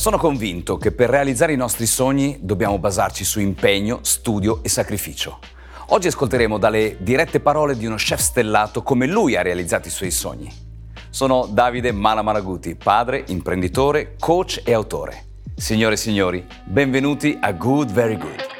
Sono convinto che per realizzare i nostri sogni dobbiamo basarci su impegno, studio e sacrificio. Oggi ascolteremo dalle dirette parole di uno chef stellato come lui ha realizzato i suoi sogni. Sono Davide Malamaraguti, padre, imprenditore, coach e autore. Signore e signori, benvenuti a Good Very Good.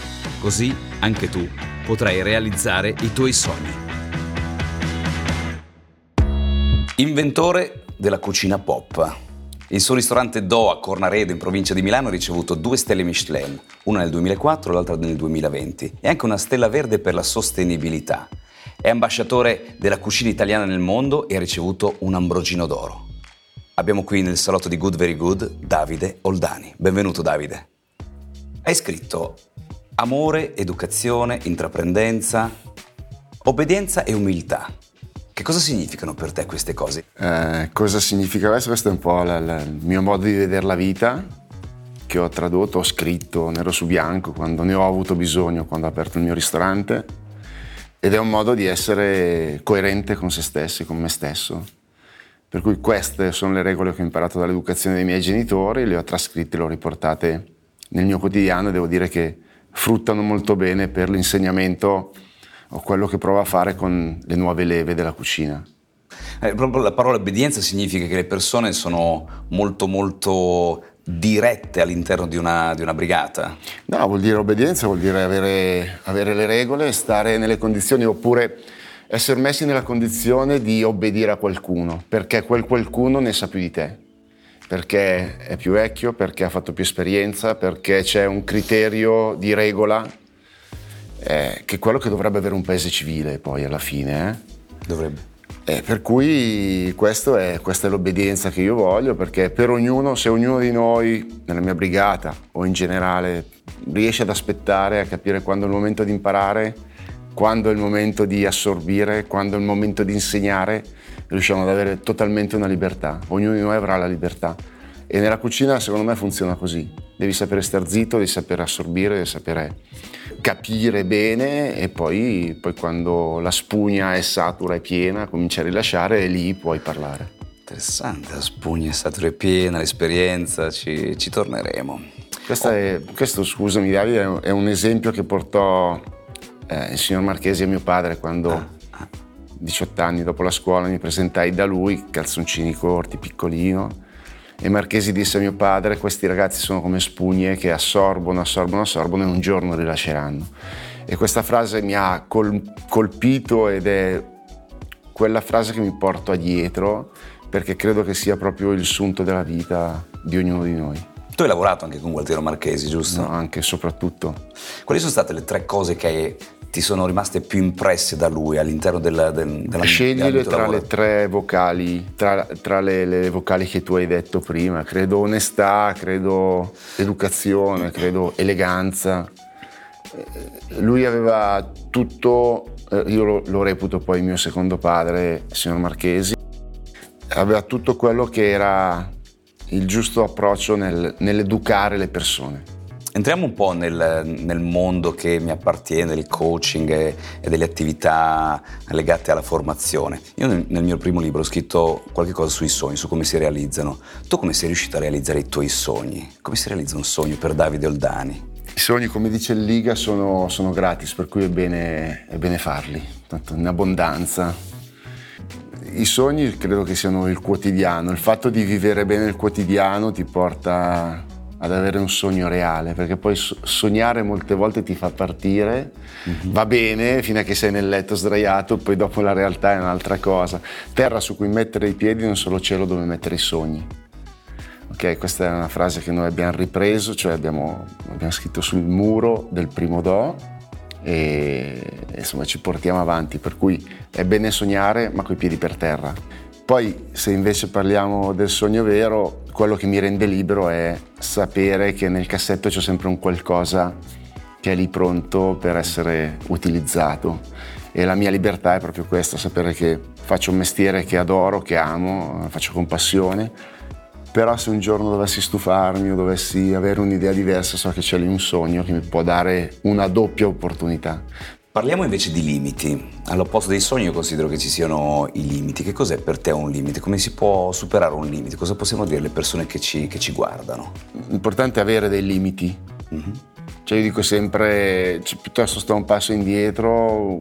Così anche tu potrai realizzare i tuoi sogni. Inventore della cucina pop. Il suo ristorante Do a Cornaredo in provincia di Milano ha ricevuto due stelle Michelin, una nel 2004 e l'altra nel 2020, e anche una stella verde per la sostenibilità. È ambasciatore della cucina italiana nel mondo e ha ricevuto un Ambrogino d'oro. Abbiamo qui nel salotto di Good Very Good Davide Oldani. Benvenuto Davide. Hai scritto amore, educazione, intraprendenza, obbedienza e umiltà. Che cosa significano per te queste cose? Eh, cosa significa questo? Questo è un po' la, la, il mio modo di vedere la vita che ho tradotto, ho scritto nero su bianco quando ne ho avuto bisogno, quando ho aperto il mio ristorante ed è un modo di essere coerente con se stessi, con me stesso. Per cui queste sono le regole che ho imparato dall'educazione dei miei genitori, le ho trascritte, le ho riportate nel mio quotidiano e devo dire che fruttano molto bene per l'insegnamento o quello che provo a fare con le nuove leve della cucina. Eh, proprio la parola obbedienza significa che le persone sono molto molto dirette all'interno di una, di una brigata? No, vuol dire obbedienza, vuol dire avere, avere le regole, stare nelle condizioni oppure essere messi nella condizione di obbedire a qualcuno, perché quel qualcuno ne sa più di te perché è più vecchio, perché ha fatto più esperienza, perché c'è un criterio di regola eh, che è quello che dovrebbe avere un paese civile poi alla fine. Eh? Dovrebbe. Eh, per cui è, questa è l'obbedienza che io voglio, perché per ognuno, se ognuno di noi, nella mia brigata o in generale, riesce ad aspettare, a capire quando è il momento di imparare, quando è il momento di assorbire, quando è il momento di insegnare, riusciamo ad avere totalmente una libertà. Ognuno di noi avrà la libertà. E nella cucina secondo me funziona così. Devi sapere star zitto, devi sapere assorbire, devi sapere capire bene e poi, poi quando la spugna è satura e piena cominci a rilasciare e lì puoi parlare. Interessante, la spugna è satura e piena, l'esperienza, ci, ci torneremo. Oh. È, questo, scusami Davide, è un esempio che portò eh, il signor Marchesi a mio padre quando... Ah 18 anni dopo la scuola mi presentai da lui, calzoncini corti, piccolino, e Marchesi disse a mio padre, questi ragazzi sono come spugne che assorbono, assorbono, assorbono e un giorno rilasceranno. E questa frase mi ha col- colpito ed è quella frase che mi porto dietro perché credo che sia proprio il sunto della vita di ognuno di noi. Tu hai lavorato anche con Gualtiero Marchesi, giusto? No, anche e soprattutto. Quali sono state le tre cose che hai ti sono rimaste più impresse da lui all'interno della, del, della Scegliere tra lavoro. le tre vocali, tra, tra le, le, vocali che tu hai detto prima, credo onestà, credo educazione, credo eleganza. Eh, lui aveva tutto, eh, io lo, lo reputo poi il mio secondo padre, il signor Marchesi, aveva tutto quello che era il giusto approccio nel, nell'educare le persone Entriamo un po' nel, nel, mondo che mi appartiene, del coaching e, e, delle attività legate alla formazione. Io nel, nel, mio primo libro ho scritto qualche cosa sui sogni, su come si realizzano. Tu come sei riuscito a realizzare i tuoi sogni? Come si realizza un sogno per Davide Oldani? I sogni, come dice il Liga, sono, sono gratis, per cui è bene, è bene farli, tanto in abbondanza. I sogni credo che siano il quotidiano, il fatto di vivere bene il quotidiano ti porta ad avere un sogno reale, perché poi sognare molte volte ti fa partire, mm-hmm. va bene fino a che sei nel letto sdraiato, poi dopo la realtà è un'altra cosa. Terra su cui mettere i piedi, non solo cielo dove mettere i sogni. Ok, questa è una frase che noi abbiamo ripreso, cioè abbiamo, abbiamo scritto sul muro del primo Do, e insomma ci portiamo avanti, per cui è bene sognare ma coi piedi per terra. Poi se invece parliamo del sogno vero, quello che mi rende libero è sapere che nel cassetto c'è sempre un qualcosa che è lì pronto per essere utilizzato e la mia libertà è proprio questa, sapere che faccio un mestiere che adoro, che amo, faccio con passione, però se un giorno dovessi stufarmi o dovessi avere un'idea diversa so che c'è lì un sogno che mi può dare una doppia opportunità. Parliamo invece di limiti. All'opposto dei sogni io considero che ci siano i limiti. Che cos'è per te un limite? Come si può superare un limite? Cosa possiamo dire alle persone che ci, che ci guardano? L'importante è avere dei limiti. Mm-hmm. Cioè io dico sempre, cioè, piuttosto sto un passo indietro,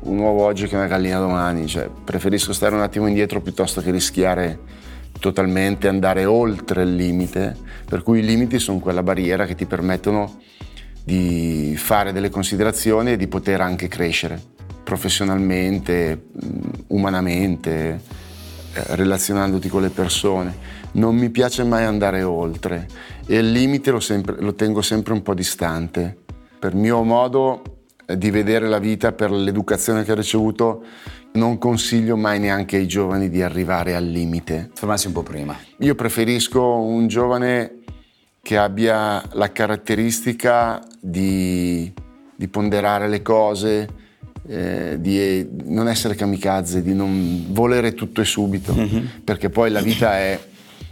un uovo oggi che una gallina domani. Cioè, preferisco stare un attimo indietro piuttosto che rischiare totalmente andare oltre il limite. Per cui i limiti sono quella barriera che ti permettono di fare delle considerazioni e di poter anche crescere professionalmente, umanamente, eh, relazionandoti con le persone. Non mi piace mai andare oltre e il limite lo, sempre, lo tengo sempre un po' distante. Per mio modo eh, di vedere la vita, per l'educazione che ho ricevuto, non consiglio mai neanche ai giovani di arrivare al limite. Fermarsi un po' prima. Io preferisco un giovane che abbia la caratteristica di, di ponderare le cose, eh, di non essere kamikaze, di non volere tutto e subito, mm-hmm. perché poi la vita è,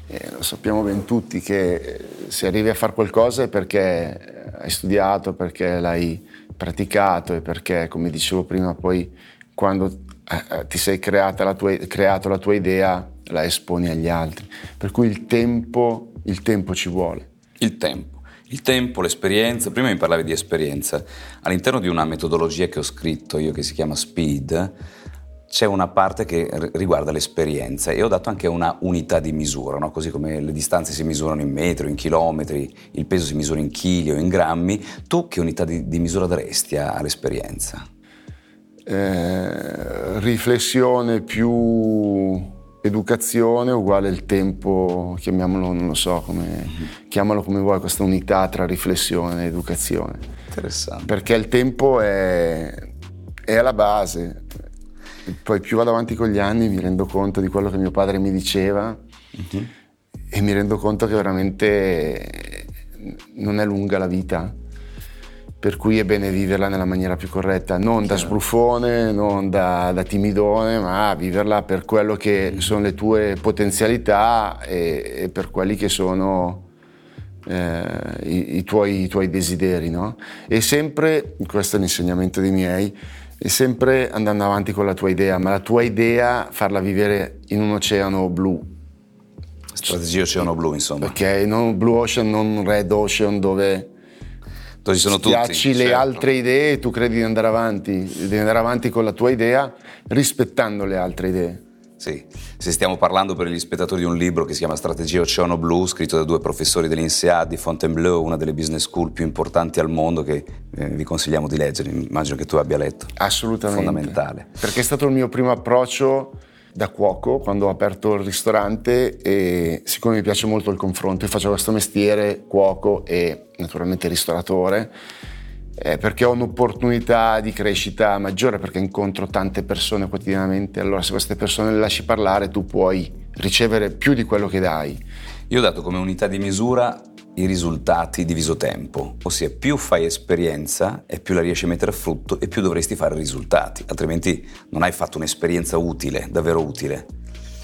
eh, lo sappiamo ben tutti, che se arrivi a fare qualcosa è perché hai studiato, perché l'hai praticato e perché, come dicevo prima, poi quando eh, ti sei la tua, creato la tua idea la esponi agli altri. Per cui il tempo, il tempo ci vuole. Il tempo. Il tempo, l'esperienza, prima mi parlavi di esperienza. All'interno di una metodologia che ho scritto io che si chiama Speed, c'è una parte che riguarda l'esperienza e ho dato anche una unità di misura, no? così come le distanze si misurano in metri, in chilometri, il peso si misura in chili o in grammi, tu che unità di, di misura daresti all'esperienza? Eh, riflessione più educazione uguale il tempo, chiamiamolo, non lo so, come, chiamalo come vuoi, questa unità tra riflessione e educazione. Interessante. Perché il tempo è, è alla base. Poi più vado avanti con gli anni mi rendo conto di quello che mio padre mi diceva mm-hmm. e mi rendo conto che veramente non è lunga la vita per cui è bene viverla nella maniera più corretta, non da sbruffone, non da, da timidone, ma viverla per quello che sono le tue potenzialità e, e per quelli che sono eh, i, i, tuoi, i, tuoi, desideri. No? E sempre, questo è l'insegnamento dei miei, è sempre andando avanti con la tua idea, ma la tua idea farla vivere in un oceano blu. Strategia oceano blu, insomma. Ok, non blue ocean, non red ocean dove ci sono tutti. le certo. altre idee e tu credi di andare avanti, di andare avanti con la tua idea rispettando le altre idee. Sì, se stiamo parlando per gli spettatori di un libro che si chiama Strategia Oceano Blu, scritto da due professori dell'INSEAD di Fontainebleau, una delle business school più importanti al mondo, che eh, vi consigliamo di leggere, immagino che tu abbia letto. Assolutamente. Fondamentale. Perché è stato il mio primo approccio da cuoco quando ho aperto il ristorante e siccome mi piace molto il confronto, io faccio questo mestiere, cuoco e naturalmente ristoratore, eh, perché ho un'opportunità di crescita maggiore, perché incontro tante persone quotidianamente, allora se queste persone le lasci parlare tu puoi ricevere più di quello che dai. Io ho dato come unità di misura i risultati diviso tempo, ossia più fai esperienza e più la riesci a mettere a frutto e più dovresti fare risultati, altrimenti non hai fatto un'esperienza utile, davvero utile.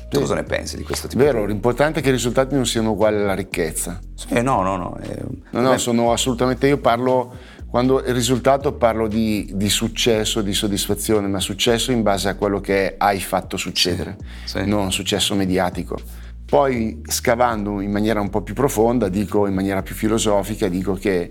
Tu sì. cosa ne pensi di questo tipo? Vero, l'importante è che i risultati non siano uguali alla ricchezza. Eh, no, no, no. Eh, no, no, sono assolutamente, io parlo, quando il risultato parlo di, di, successo, di soddisfazione, ma successo in base a quello che hai fatto succedere, sì, sì. non successo mediatico. Poi scavando in maniera un po' più profonda, dico in maniera più filosofica, dico che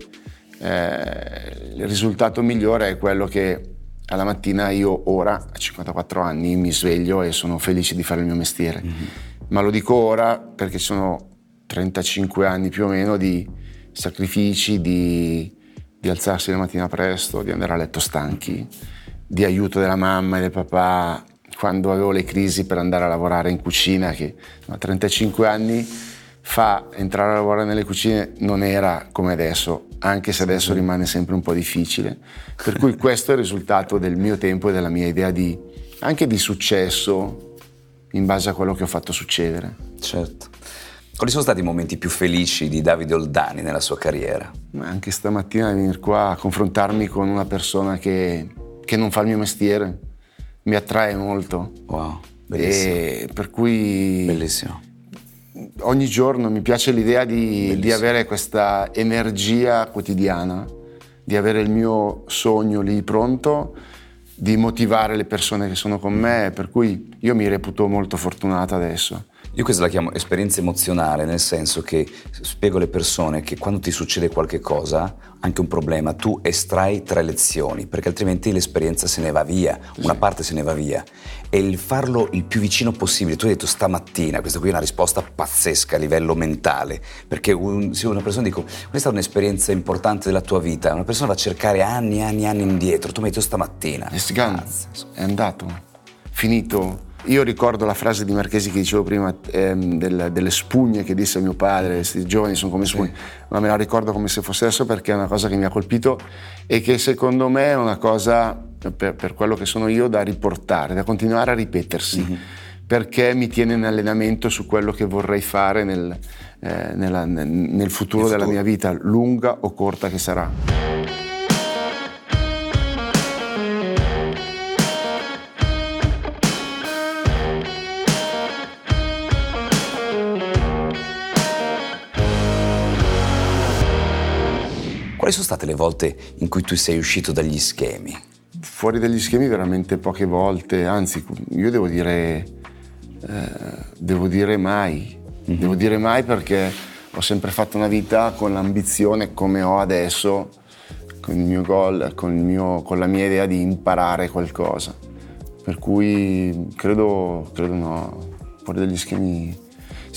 eh, il risultato migliore è quello che alla mattina io ora, a 54 anni, mi sveglio e sono felice di fare il mio mestiere. Mm-hmm. Ma lo dico ora perché sono 35 anni più o meno di sacrifici, di, di alzarsi la mattina presto, di andare a letto stanchi, di aiuto della mamma e del papà quando avevo le crisi per andare a lavorare in cucina, che a 35 anni fa entrare a lavorare nelle cucine non era come adesso, anche se adesso rimane sempre un po' difficile. Per cui questo è il risultato del mio tempo e della mia idea di, anche di successo in base a quello che ho fatto succedere. Certo. Quali sono stati i momenti più felici di Davide Oldani nella sua carriera? Anche stamattina venire qua a confrontarmi con una persona che, che non fa il mio mestiere mi attrae molto. Wow, bellissimo. E per cui Bellissimo. ogni giorno mi piace l'idea di, di avere questa energia quotidiana, di avere il mio sogno lì pronto, di motivare le persone che sono con me, per cui io mi reputo molto fortunato adesso. Io questa la chiamo esperienza emozionale, nel senso che spiego alle persone che quando ti succede qualche cosa, anche un problema, tu estrai tre lezioni, perché altrimenti l'esperienza se ne va via, una parte se ne va via. E il farlo il più vicino possibile, tu hai detto stamattina, questa qui è una risposta pazzesca a livello mentale, perché un, se una persona dico, questa è un'esperienza importante della tua vita, una persona va a cercare anni, anni, anni indietro, tu mi hai detto stamattina. È è andato, finito. Io ricordo la frase di Marchesi che dicevo prima, ehm, del- delle spugne che disse mio padre, questi giovani sono come spugne, ma me la ricordo come se fosse adesso perché è una cosa che mi ha colpito e che secondo me è una cosa, per, per quello che sono io, da riportare, da continuare a ripetersi, perché mi tiene in allenamento su quello che vorrei fare nel, eh, nella- nel- nel futuro della mia vita, lunga o corta che sarà. Quali sono state le volte in cui tu sei uscito dagli schemi? Fuori dagli schemi veramente poche volte, anzi io devo dire, eh, devo dire mai, devo dire mai perché ho sempre fatto una vita con l'ambizione come ho adesso, con il mio goal, con, il mio- con la mia idea di imparare qualcosa. Per cui credo, credo no, fuori dagli schemi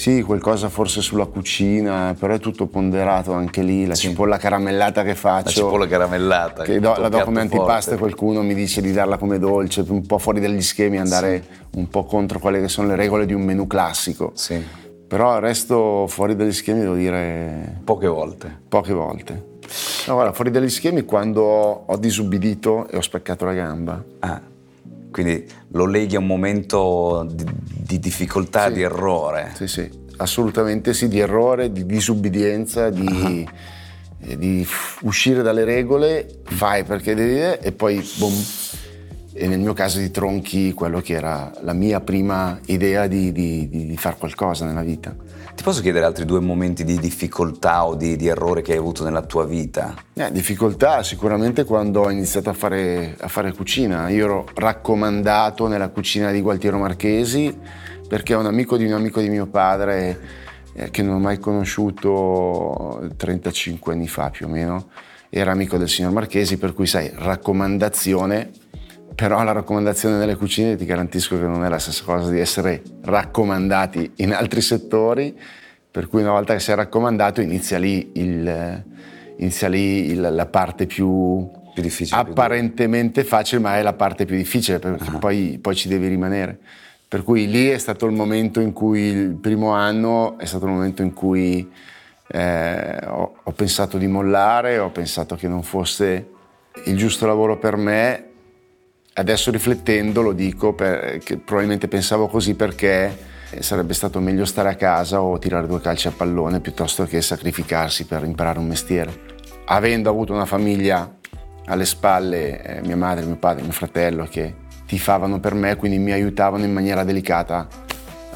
sì, qualcosa forse sulla cucina, però è tutto ponderato anche lì, la cipolla caramellata che faccio. La cipolla caramellata. Che do- la do come piatto antipasto e qualcuno mi dice di darla come dolce, un po' fuori dagli schemi, andare un po' contro quelle che sono le regole di un menù classico. Sì, Però il resto fuori dagli schemi devo dire poche volte. poche volte. No, guarda, fuori dagli schemi quando ho, ho disubbidito e ho spaccato la gamba. Ah, quindi lo leghi a un momento di, di difficoltà, Sì. di errore. Sì, sì, assolutamente sì, di errore, di disubbidienza, di, eh, di uscire dalle regole, fai perché devi e poi boom. E nel mio caso ti tronchi quello che era la mia prima idea di, di, di fare qualcosa nella vita. Ti posso chiedere altri due momenti di difficoltà o di, di errore che hai avuto nella tua vita? Eh, difficoltà sicuramente quando ho iniziato a fare, a fare cucina. Io ero raccomandato nella cucina di Gualtiero Marchesi perché un amico di un amico di mio padre eh, che non ho mai conosciuto 35 anni fa più o meno era amico del signor Marchesi per cui sai raccomandazione però la raccomandazione nelle cucine ti garantisco che non è la stessa cosa di essere raccomandati in altri settori per cui una volta che sei raccomandato inizia lì, il- inizia lì il- la parte più, Più difficile, più apparentemente facile, ma è la parte più difficile perché poi, poi ci devi rimanere. Per cui lì è stato il momento in cui, il primo anno, è stato il momento in cui eh, ho, ho pensato di mollare, ho pensato che non fosse il giusto lavoro per me. Adesso riflettendo lo dico perché probabilmente pensavo così perché sarebbe stato meglio stare a casa o tirare due calci a pallone piuttosto che sacrificarsi per imparare un mestiere. Avendo avuto una famiglia alle spalle, eh, mia madre, mio padre, mio fratello che tifavano per me, quindi mi aiutavano in maniera delicata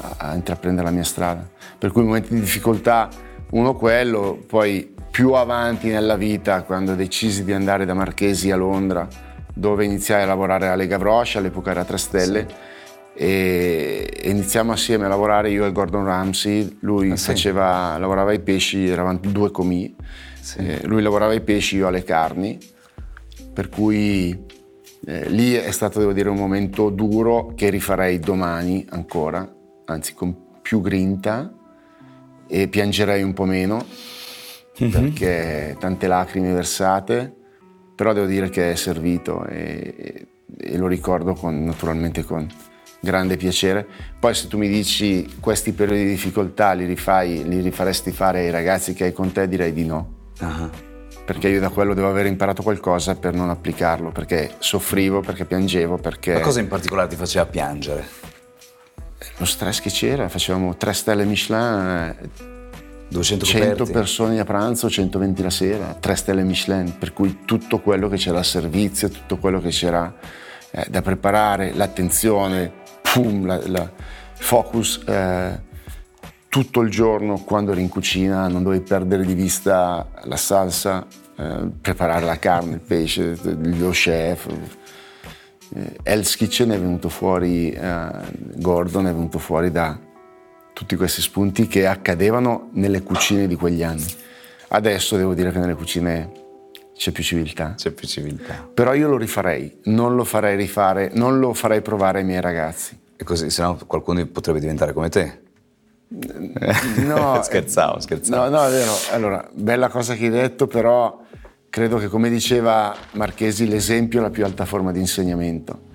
a, a intraprendere la mia strada. Per cui momenti di difficoltà, uno quello, poi più avanti nella vita, quando decisi di andare da Marchesi a Londra, dove iniziai a lavorare alla Lega Vrosh, all'epoca era 3 stelle, e e iniziamo assieme a lavorare io e Gordon Ramsay, lui Ah, sì? faceva, lavorava ai pesci, eravamo due comì, Eh, lui lavorava ai pesci, io alle carni, per cui eh, lì è stato, devo dire, un momento duro che rifarei domani ancora, anzi con più grinta e piangerei un po' meno perché tante lacrime versate, però devo dire che è servito e, e lo ricordo con- naturalmente con grande piacere. Poi se tu mi dici questi periodi di difficoltà li, rifai, li rifaresti fare ai ragazzi che hai con te, direi di no. Uh-huh. Perché io da quello devo aver imparato qualcosa per non applicarlo, perché soffrivo, perché piangevo, perché... Ma cosa in particolare ti faceva piangere? Lo stress che c'era, facevamo tre stelle Michelin, 200 100 coperti. persone a pranzo, 120 la sera, tre stelle Michelin, per cui tutto quello che c'era a servizio, tutto quello che c'era eh, da preparare, l'attenzione, pum, la, la focus eh, tutto il giorno quando eri in cucina, non dovevi perdere di vista la salsa, eh, preparare la carne, il pesce, lo chef. Eh, Hell's Kitchen è venuto fuori, eh, Gordon è venuto fuori da tutti questi spunti che accadevano nelle cucine di quegli anni. Adesso devo dire che nelle cucine c'è più civiltà. C'è più civiltà. Però io lo rifarei, non lo farei rifare, non lo farei provare ai miei ragazzi. E così, se no qualcuno potrebbe diventare come te. No, scherzavo, scherzavo. No, no, è vero. Allora, bella cosa che hai detto, però credo che come diceva Marchesi, l'esempio è la più alta forma di insegnamento.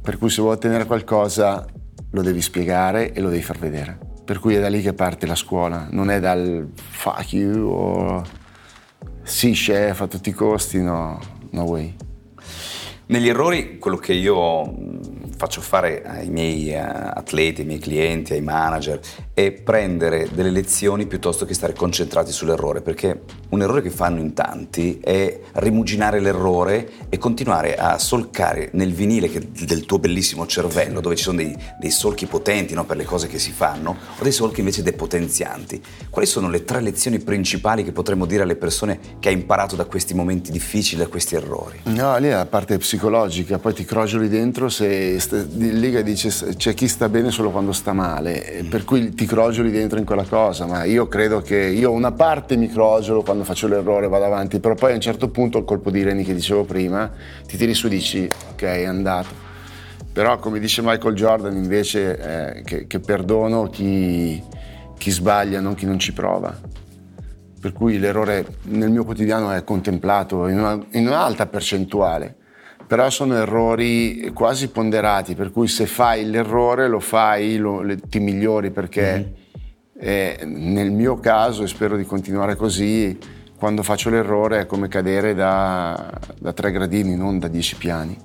Per cui se vuoi ottenere qualcosa lo devi spiegare e lo devi far vedere. Per cui è da lì che parte la scuola, non è dal fuck you o sì chef a tutti i costi, no, no way. Negli errori, quello che io faccio fare ai miei uh, atleti, ai miei clienti, ai manager, è prendere delle lezioni piuttosto che stare concentrati sull'errore, perché un errore che fanno in tanti è rimuginare l'errore e continuare a solcare nel vinile del tuo bellissimo cervello, dove ci sono dei, dei solchi potenti no, per le cose che si fanno, o dei solchi invece depotenzianti. Quali sono le tre lezioni principali che potremmo dire alle persone che hai imparato da questi momenti difficili, da questi errori? No, lì è la parte psicologica, poi ti crogioli dentro se Liga dice c'è chi sta bene solo quando sta male, per cui ti crogioli dentro in quella cosa, ma io credo che io una parte mi crogiolo quando faccio l'errore, vado avanti, però poi a un certo punto il colpo di reni che dicevo prima, ti tiri su e dici ok è andato. Però come dice Michael Jordan invece eh, che, che, perdono chi, chi sbaglia, non chi non ci prova. Per cui l'errore nel mio quotidiano è contemplato in, una, in un'alta percentuale però sono errori quasi ponderati, per cui se fai l'errore lo fai, lo, le, ti migliori perché mm-hmm. eh, nel mio caso, e spero di continuare così, quando faccio l'errore è come cadere da, da tre gradini, non da dieci piani.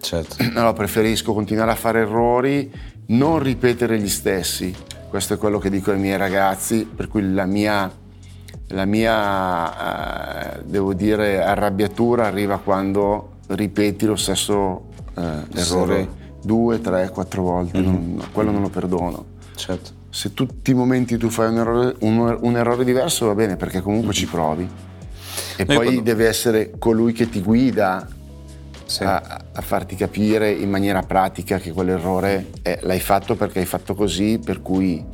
Certo. Allora preferisco continuare a fare errori, non ripetere gli stessi. Questo è quello che dico ai miei ragazzi, per cui la mia, la mia eh, devo dire, arrabbiatura arriva quando ripeti lo stesso eh, errore due, tre, quattro volte, mm-hmm. non, quello non lo perdono. Certo. Se tutti i momenti tu fai un errore, un, un errore diverso va bene perché comunque mm-hmm. ci provi. E Noi poi quando... deve essere colui che ti guida sì. a, a, farti capire in maniera pratica che quell'errore è, l'hai fatto perché hai fatto così, per cui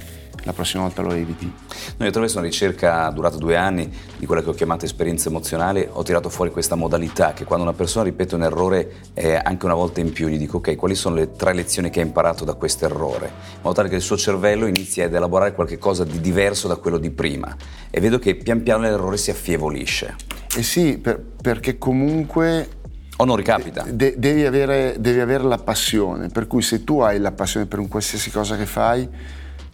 la prossima volta lo eviti. Noi attraverso una ricerca durata due anni di quella che ho chiamato esperienza emozionale ho tirato fuori questa modalità che quando una persona ripete un errore eh, anche una volta in più gli dico ok quali sono le tre lezioni che ha imparato da questo errore in modo tale che il suo cervello inizi ad elaborare qualcosa di diverso da quello di prima e vedo che pian piano l'errore si affievolisce. Eh sì, per, perché comunque o non ricapita. De- devi, avere, devi, avere, la passione, per cui se tu hai la passione per un qualsiasi cosa che fai,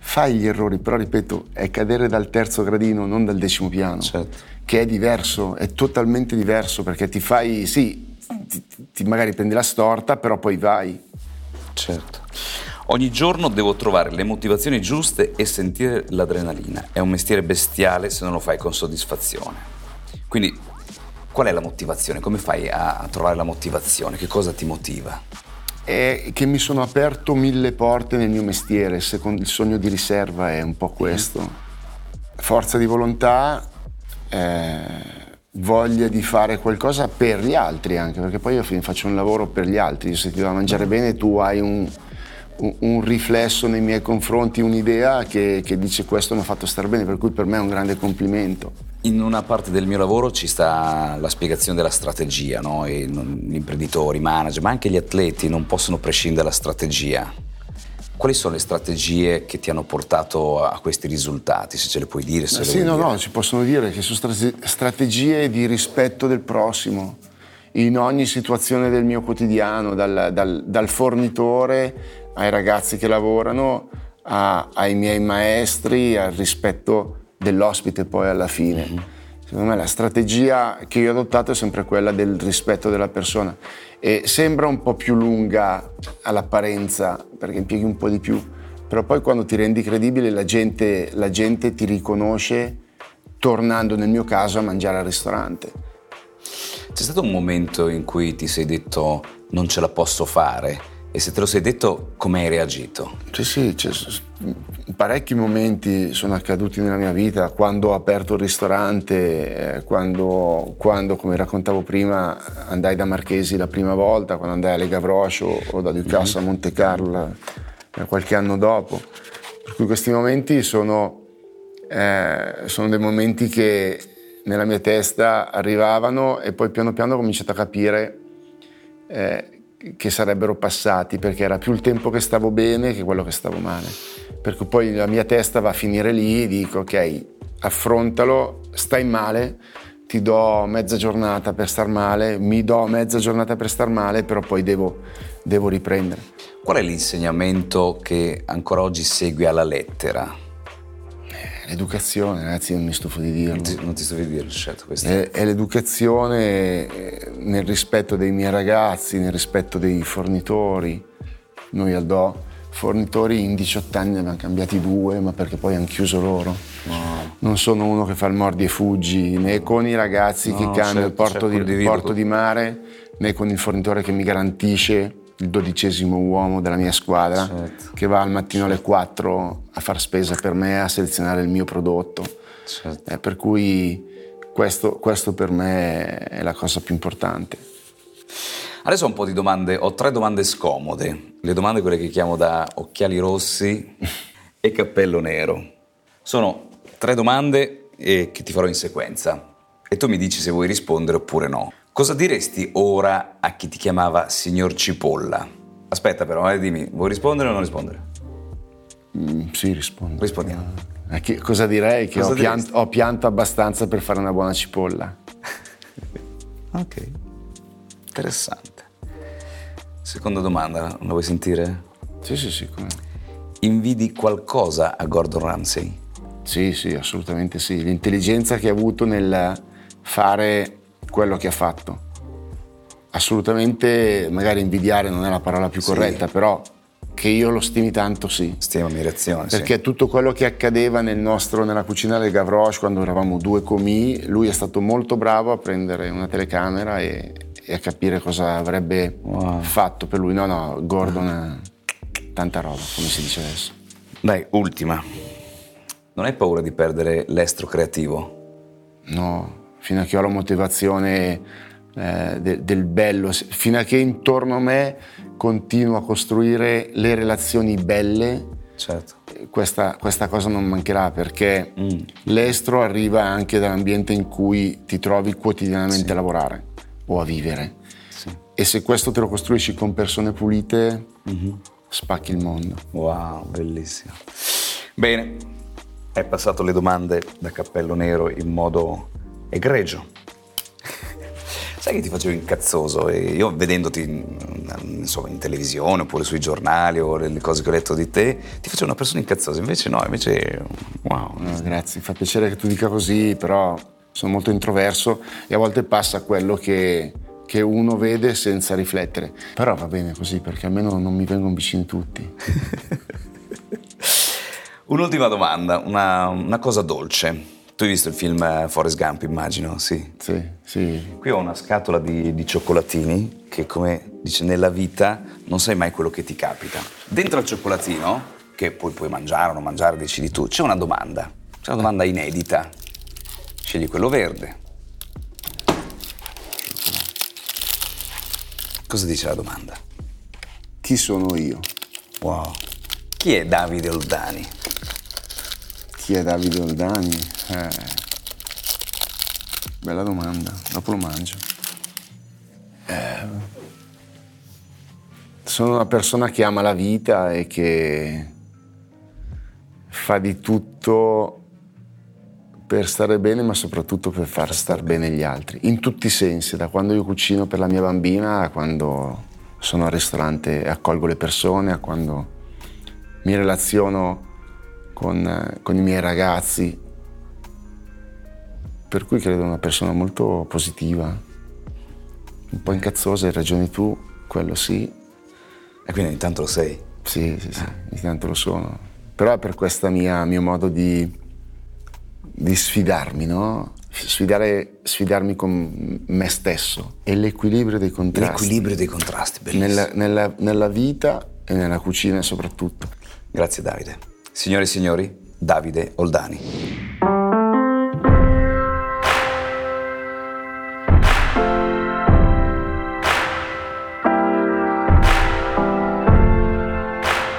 fai gli errori, però ripeto, è cadere dal terzo gradino, non dal decimo piano, certo. che è diverso, è totalmente diverso, perché ti fai, sì, ti, ti magari prendi la storta, però poi vai. Certo. Ogni giorno devo trovare le motivazioni giuste e sentire l'adrenalina. È un mestiere bestiale se non lo fai con soddisfazione. Quindi, qual è la motivazione? Come fai a trovare la motivazione? Che cosa ti motiva? È che mi sono aperto mille porte nel mio mestiere, secondo il sogno di riserva è un po' questo. Forza di volontà, eh, voglia di fare qualcosa per gli altri anche, perché poi io faccio un lavoro per gli altri, se ti va a mangiare bene tu hai un, un riflesso nei miei confronti, un'idea che, che dice questo mi ha fatto stare bene, per cui per me è un grande complimento. In una parte del mio lavoro ci sta la spiegazione della strategia, no? gli imprenditori, i manager, ma anche gli atleti non possono prescindere dalla strategia. Quali sono le strategie che ti hanno portato a questi risultati, se ce le puoi dire? Se sì, no, dire. no, ci possono dire che sono strategie di rispetto del prossimo in ogni situazione del mio quotidiano, dal, dal, dal fornitore ai ragazzi che lavorano, a, ai miei maestri, al rispetto dell'ospite poi alla fine. Secondo me la strategia che io ho adottato è sempre quella del rispetto della persona e sembra un po' più lunga all'apparenza perché impieghi un po' di più, però poi quando ti rendi credibile la gente, la gente ti riconosce tornando nel mio caso a mangiare al ristorante. C'è stato un momento in cui ti sei detto non ce la posso fare e se te lo sei detto, come hai reagito? Sì, sì, cioè, parecchi momenti sono accaduti nella mia vita, quando ho aperto il ristorante, eh, quando, quando, come raccontavo prima, andai da Marchesi la prima volta, quando andai a Lega Vroscio o da Ducasso mm-hmm. a Monte Carlo qualche anno dopo. Per cui questi momenti sono, eh, sono dei momenti che nella mia testa arrivavano e poi piano piano ho cominciato a capire eh, che sarebbero passati perché era più il tempo che stavo bene che quello che stavo male. Perché poi la mia testa va a finire lì e dico ok, affrontalo, stai male, ti do mezza giornata per star male, mi do mezza giornata per star male, però poi devo, devo riprendere. Qual è l'insegnamento che ancora oggi segui alla lettera? L'educazione, ragazzi, non mi stufo di dirlo. Non ti, non ti stufi di dirlo, certo. Questo. È, è l'educazione eh, nel rispetto dei miei ragazzi, nel rispetto dei fornitori. Noi al Do, fornitori in 18 anni ne abbiamo cambiati due, ma perché poi hanno chiuso loro. No. Non sono uno che fa il mordi e fuggi, né con i ragazzi no, che cambia certo, il porto, certo, di, porto di mare, né con il fornitore che mi garantisce il dodicesimo uomo della mia squadra certo. che va al mattino alle 4 a far spesa per me, a selezionare il mio prodotto. Certo. Eh, per cui questo, questo, per me è la cosa più importante. Adesso ho un po' di domande, ho tre domande scomode, le domande quelle che chiamo da occhiali rossi e cappello nero. Sono tre domande che ti farò in sequenza e tu mi dici se vuoi rispondere oppure no. Cosa diresti ora a chi ti chiamava signor Cipolla? Aspetta però, eh, dimmi, vuoi rispondere o non rispondere? Mm, sì, rispondo. Rispondiamo. Eh, che, cosa direi? Che cosa ho, pianto, ho, pianto, abbastanza per fare una buona cipolla. ok, interessante. Seconda domanda, la vuoi sentire? Sì, sì, sì. Come... Invidi qualcosa a Gordon Ramsay? Sì, sì, assolutamente sì. L'intelligenza che ha avuto nel fare quello che ha fatto. Assolutamente, magari invidiare non è la parola più corretta, sì. però che io lo stimi tanto sì. Stima ammirazione. Perché sì. tutto quello che accadeva nel nostro, nella cucina del Gavroche quando eravamo due comì, lui è stato molto bravo a prendere una telecamera e, e a capire cosa avrebbe wow. fatto per lui. No, no, Gordon ha tanta roba, come si dice adesso. Dai, ultima. Non hai paura di perdere l'estro creativo? No, fino a che ho la motivazione eh, de, del bello, fino a che intorno a me continuo a costruire le relazioni belle. Certo. Questa, questa, cosa non mancherà perché mm. l'estro arriva anche dall'ambiente in cui ti trovi quotidianamente sì. a lavorare o a vivere. Sì. E se questo te lo costruisci con persone pulite, mm-hmm. spacchi il mondo. Wow, bellissimo. Bene, hai passato le domande da cappello nero in modo egregio. Sai che ti facevo incazzoso e io vedendoti insomma, in televisione oppure sui giornali o le cose che ho letto di te, ti facevo una persona incazzosa, invece no, invece wow. No, grazie, fa piacere che tu dica così, però sono molto introverso e a volte passa quello che, che uno vede senza riflettere. Però va bene così perché almeno non mi vengono vicini tutti. Un'ultima domanda, una, una cosa dolce. Tu hai visto il film eh, Forrest Gump, immagino? Sì. Sì, sì. Qui ho una scatola di, di, cioccolatini che, come dice nella vita, non sai mai quello che ti capita. Dentro al cioccolatino, che poi puoi mangiare o non mangiare, decidi tu, c'è una domanda. C'è una domanda inedita. Scegli quello verde. Cosa dice la domanda? Chi sono io? Wow. Chi è Davide Oldani? Chi è Davide Oldani? Eh, bella domanda, dopo lo mangio. Eh, sono una persona che ama la vita e che fa di tutto per stare bene, ma soprattutto per far star bene gli altri, in tutti i sensi, da quando io cucino per la mia bambina a quando sono al ristorante e accolgo le persone, a quando mi relaziono con, con i miei ragazzi. Per cui credo una persona molto positiva, un po' incazzosa, hai ragione tu, quello sì. E quindi ogni tanto lo sei? Sì, sì, sì, ogni tanto lo sono. Però è per questo mio modo di, di sfidarmi, no? Sfidare, sfidarmi con me stesso e l'equilibrio dei contrasti. L'equilibrio dei contrasti, bellissimo. Nella, nella, nella vita e nella cucina soprattutto. Grazie Davide. Signore e signori, Davide Oldani.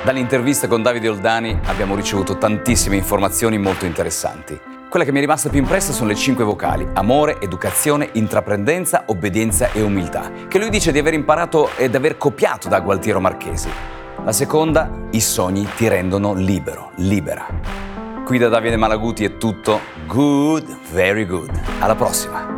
Dall'intervista con Davide Oldani abbiamo ricevuto tantissime informazioni molto interessanti. Quella che mi è rimasta più impressa sono le cinque vocali, amore, educazione, intraprendenza, obbedienza e umiltà, che lui dice di aver imparato ed aver copiato da Gualtiero Marchesi. La seconda, i sogni ti rendono libero, libera. Qui da Davide Malaguti è tutto. Good, very good. Alla prossima.